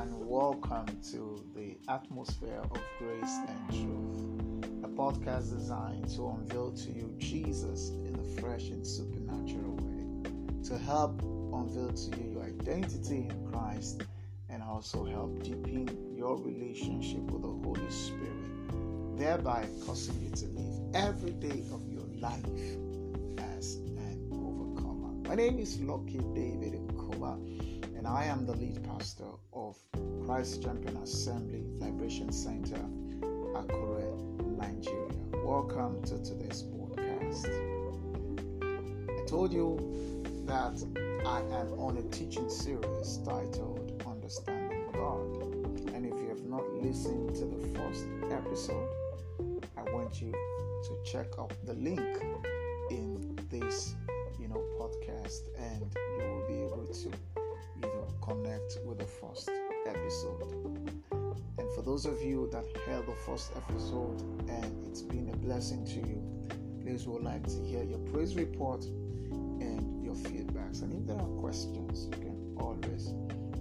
and welcome to the Atmosphere of Grace and Truth, a podcast designed to unveil to you Jesus in a fresh and supernatural way, to help unveil to you your identity in Christ and also help deepen your relationship with the Holy Spirit, thereby causing you to live every day of your life as an overcomer. My name is Lucky David Nkoba and I am the lead pastor of Christ Champion Assembly Vibration Center, Akure, Nigeria. Welcome to today's podcast. I told you that I am on a teaching series titled Understanding God. And if you have not listened to the first episode, I want you to check up the link in this you know podcast and you will be able to connect with the first episode. And for those of you that heard the first episode and it's been a blessing to you please would like to hear your praise report and your feedbacks. And if there are questions you can always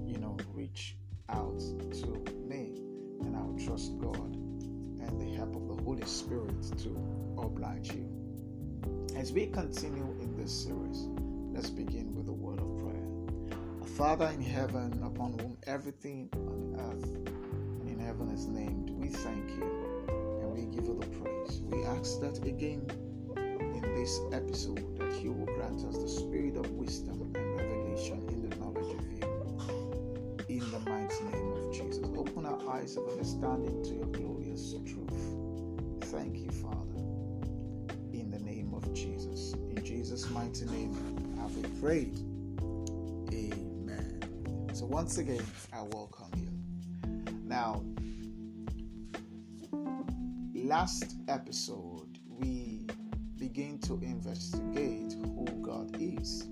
you know reach out to me and i'll trust god and the help of the holy spirit to oblige you. As we continue in this series let's begin with the word of Father in heaven, upon whom everything on earth and in heaven is named, we thank you and we give you the praise. We ask that again in this episode that you will grant us the spirit of wisdom and revelation in the knowledge of you. In the mighty name of Jesus. Open our eyes of understanding to your glorious truth. Thank you, Father. In the name of Jesus. In Jesus' mighty name, have we prayed. Once again, I welcome you. Now, last episode, we begin to investigate who God is.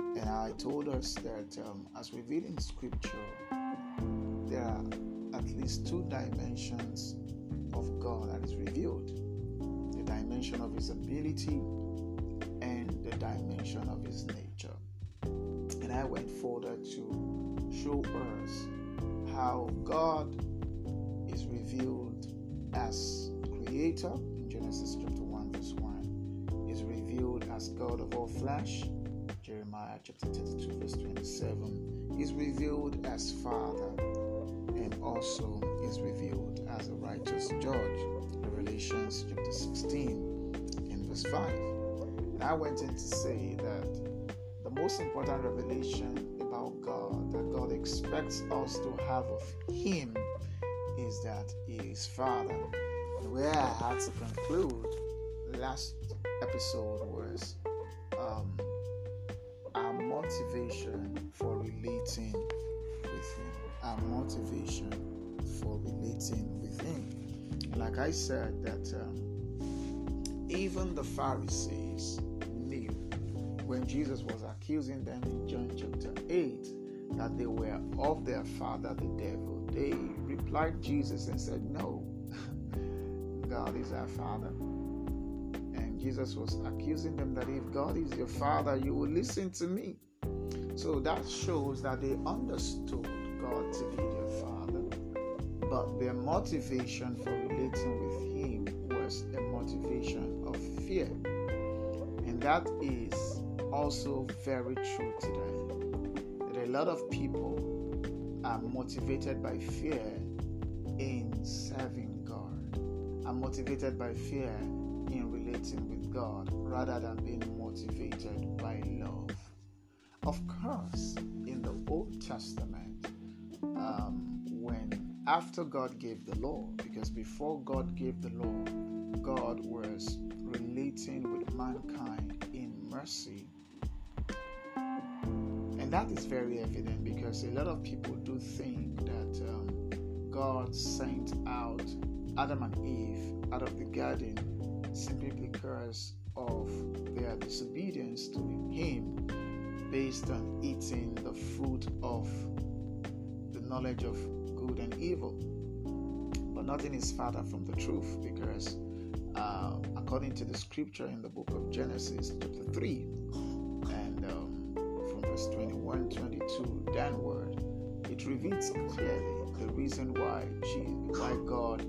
And I told us that um, as we read in Scripture, there are at least two dimensions of God that is revealed the dimension of His ability and the dimension of His nature. I went further to show us how God is revealed as creator. In Genesis chapter 1, verse 1, is revealed as God of all flesh, Jeremiah chapter 32, verse 27, is revealed as Father, and also is revealed as a righteous judge, Revelations chapter 16, in verse 5. And I went in to say that most important revelation about God that God expects us to have of Him is that He is Father. And where I had to conclude last episode was um, our motivation for relating with Him. Our motivation for relating with Him. Like I said, that um, even the Pharisees knew when Jesus was accusing them in John chapter 8 that they were of their father the devil, they replied Jesus and said, No, God is our father. And Jesus was accusing them that if God is your father, you will listen to me. So that shows that they understood God to be their father, but their motivation for relating with Him was a motivation of fear. And that is also very true today. That a lot of people are motivated by fear in serving God, are motivated by fear in relating with God rather than being motivated by love. Of course, in the Old Testament, um, when after God gave the law, because before God gave the law, God was relating with mankind in mercy and that is very evident because a lot of people do think that um, God sent out Adam and Eve out of the garden simply because of their disobedience to Him based on eating the fruit of the knowledge of good and evil. But nothing is farther from the truth because, uh, according to the scripture in the book of Genesis, chapter 3, reveals clearly the reason why Jesus, why God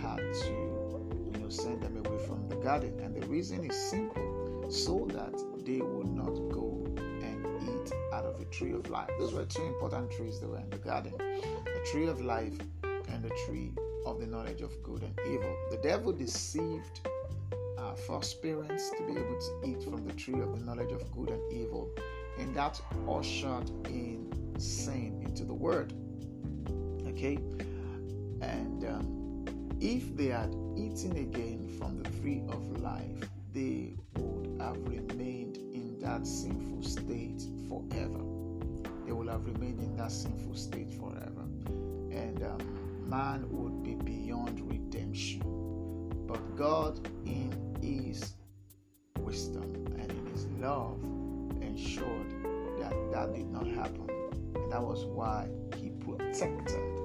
had to, you know, send them away from the garden, and the reason is simple, so that they would not go and eat out of the tree of life. Those were two important trees that were in the garden: the tree of life and the tree of the knowledge of good and evil. The devil deceived uh, our first parents to be able to eat from the tree of the knowledge of good and evil, and that ushered in sin into the world. Okay, and um, if they had eaten again from the tree of life, they would have remained in that sinful state forever. They would have remained in that sinful state forever, and um, man would be beyond redemption. But God, in His wisdom and in His love, ensured that did not happen. And that was why He protected.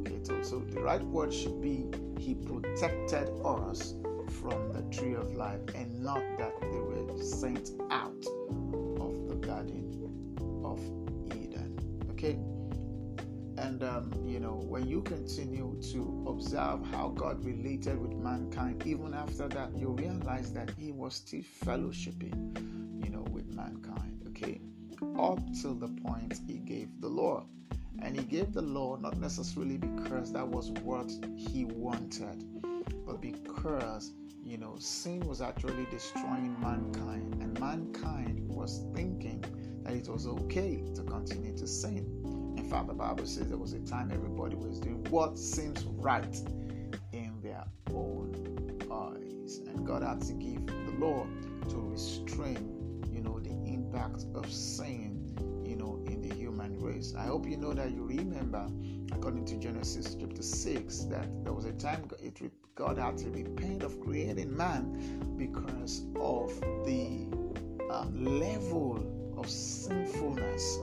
Okay, so, so the right word should be He protected us from the tree of life and not that they were sent out of the garden of Eden. Okay? And, um, you know, when you continue to observe how God related with mankind, even after that, you realize that He was still fellowshipping, you know, with mankind, okay? Up till the point He gave the law. And He gave the law not necessarily because that was what He wanted, but because, you know, sin was actually destroying mankind, and mankind was thinking that it was okay to continue to sin. In fact, the Bible says there was a time everybody was doing what seems right in their own eyes. And God had to give the law to restrain, you know, the impact of sin, you know, in the human race. I hope you know that you remember, according to Genesis chapter 6, that there was a time it, God had to repent of creating man because of the um, level of sinfulness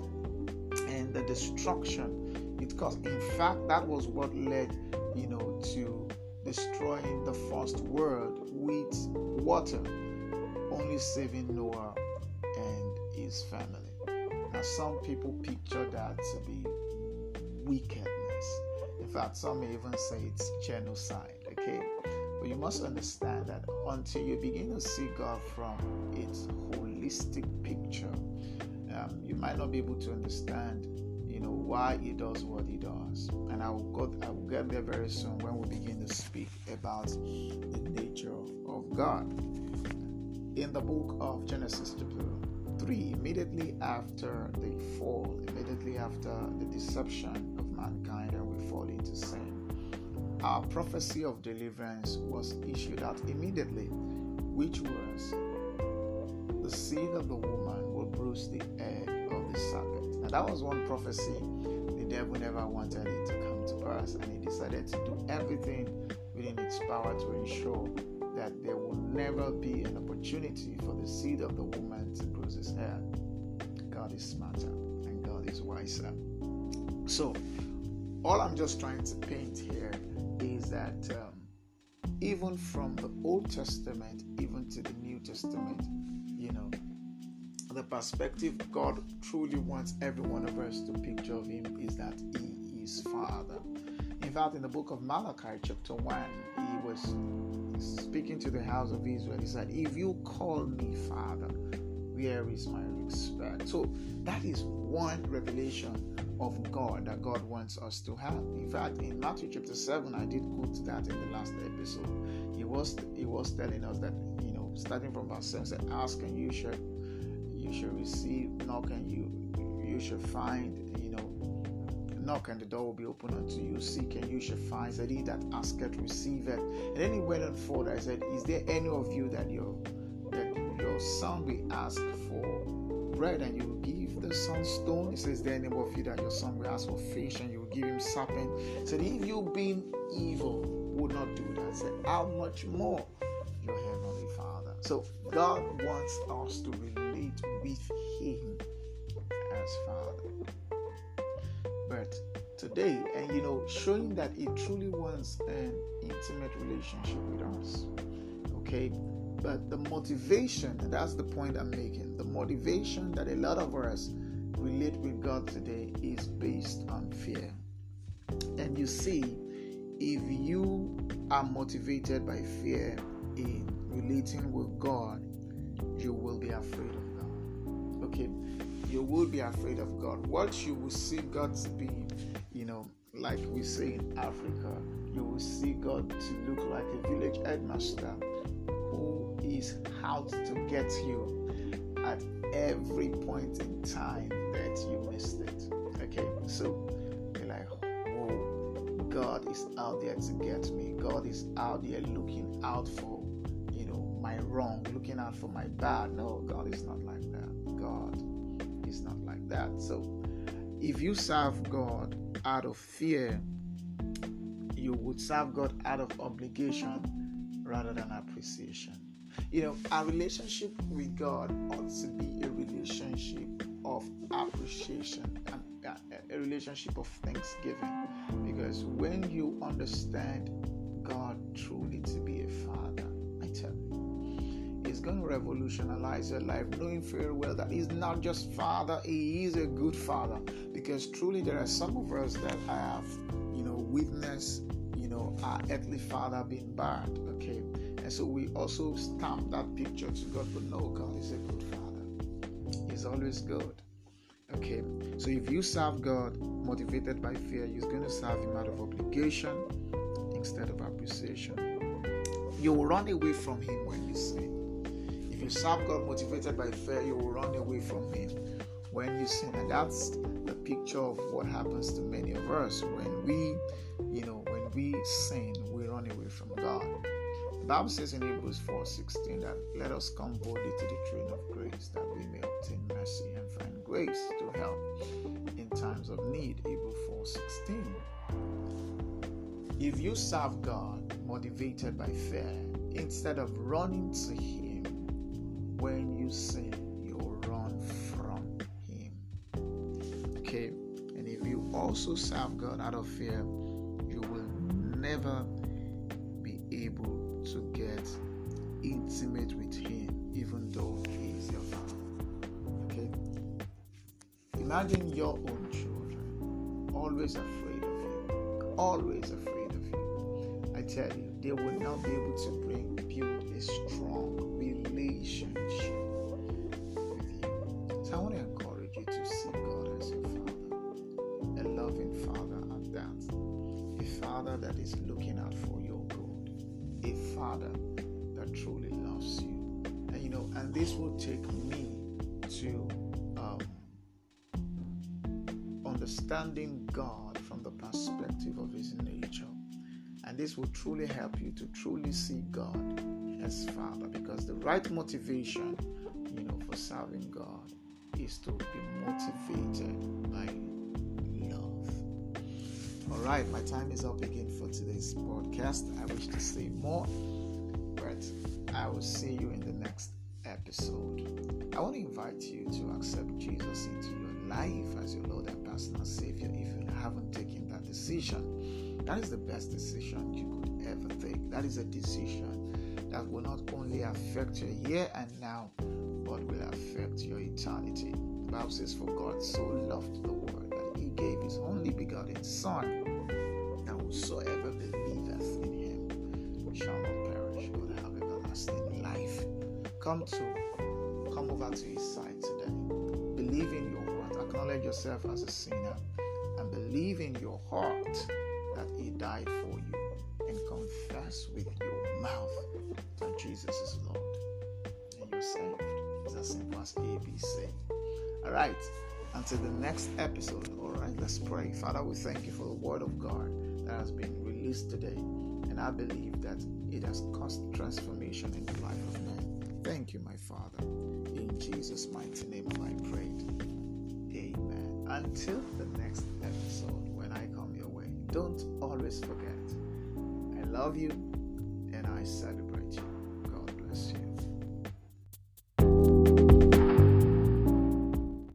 and the destruction it caused. In fact, that was what led, you know, to destroying the first world with water, only saving Noah his family. Now, some people picture that to be wickedness. In fact, some may even say it's genocide, okay? But you must understand that until you begin to see God from its holistic picture, um, you might not be able to understand, you know, why he does what he does. And I will go, I will get there very soon when we begin to speak about the nature of God. In the book of Genesis, chapter 3, immediately after the fall, immediately after the deception of mankind and we fall into sin, our prophecy of deliverance was issued out immediately, which was the seed of the woman will bruise the egg of the serpent. Now, that was one prophecy the devil never wanted it to come to pass, and he decided to do everything within its power to ensure that there will never be an opportunity for the seed of the woman to bruise his head. God is smarter and God is wiser. So, all I'm just trying to paint here is that um, even from the Old Testament, even to the New Testament, you know, the perspective God truly wants every one of us to picture of Him is that He is Father. In fact, in the book of Malachi, chapter 1, He was speaking to the house of Israel. He said, If you call me Father, where is my respect? So that is one revelation of God that God wants us to have. In fact, in Matthew chapter 7, I did quote that in the last episode. He was he was telling us that, you know, starting from verse 7, said, Ask and you shall you shall receive, knock and you you shall find, you know, knock and the door will be open unto you, seek and you shall find. Said he that asketh receiveth. And then he went on further. I said, Is there any of you that your that your son will ask for bread and you will give the son stone? He says, Is There any of you that your son will ask for fish and you will give him serpent? Said, If you being evil would not do that, said, How much more your heavenly Father? So God wants us to relate with Him as Father. But today, and you know, showing that He truly wants an intimate relationship with us. Okay, but the motivation, and that's the point I'm making, the motivation that a lot of us relate with God today is based on fear. And you see, if you are motivated by fear in relating with God, you will be afraid of God. Okay, you will be afraid of God. What you will see God to be, you know, like we say in Africa, you will see God to look like a village headmaster who is out to get you at every point in time that you missed it. Okay, so you're like, oh, God is out there to get me. God is out there looking out for, you know, my wrong, looking out for my bad. No, God is not like that. God is not like that. So if you serve God out of fear, you would serve God out of obligation rather than appreciation. You know, our relationship with God ought to be a relationship of appreciation and uh, a relationship of thanksgiving. Because when you understand God truly to be a father, I tell you, it's going to revolutionize your life, knowing very well that He's not just Father, He is a good Father. Because truly, there are some of us that have, you know, witnessed, you know, our earthly father being bad, okay? And so we also stamp that picture to God, but no, God is a good Father. He's always good. Okay, so if you serve God motivated by fear, you're going to serve Him out of obligation instead of appreciation. You will run away from Him when you sin. You serve God motivated by fear, you will run away from Him when you sin. And that's the picture of what happens to many of us when we, you know, when we sin, we run away from God. The Bible says in Hebrews 4:16 that let us come boldly to the throne of grace that we may obtain mercy and find grace to help in times of need. Hebrews 4:16. If you serve God motivated by fear, instead of running to Him when you sin, you run from Him. Okay, and if you also serve God out of fear, you will never be able to get intimate with Him, even though He is your Father. Okay? Imagine your own children always afraid of you, always afraid of you. I tell you, they will not be able to bring build a strong relationship with you. So I want to encourage you to see God as your Father, a loving Father at that, a Father that is looking out for your good, a Father that truly loves you. And you know, and this will take me to um, understanding God from the perspective of His nature. And this will truly help you to truly see God as Father because the right motivation, you know, for serving God is to be motivated by love. All right, my time is up again for today's podcast. I wish to say more, but I will see you in the next episode. I want to invite you to accept Jesus into your life as your Lord and personal Savior if you haven't taken that decision. That is the best decision you could ever take. That is a decision that will not only affect your here and now, but will affect your eternity. The Bible says, For God so loved the world that he gave his only begotten Son, that whosoever believeth in him shall not perish, but have everlasting life. Come to come over to his side today. Believe in your heart, acknowledge yourself as a sinner, and believe in your heart that he died for you, and confess with your mouth that Jesus is Lord. And you're saved. It's as simple as ABC. All right. Until the next episode. All right. Let's pray. Father, we thank you for the word of God that has been released today. And I believe that it has caused transformation in the life of man. Thank you, my Father. In Jesus' mighty name I prayed. Amen. Until the next episode when I come your way, don't always forget. I love you and I celebrate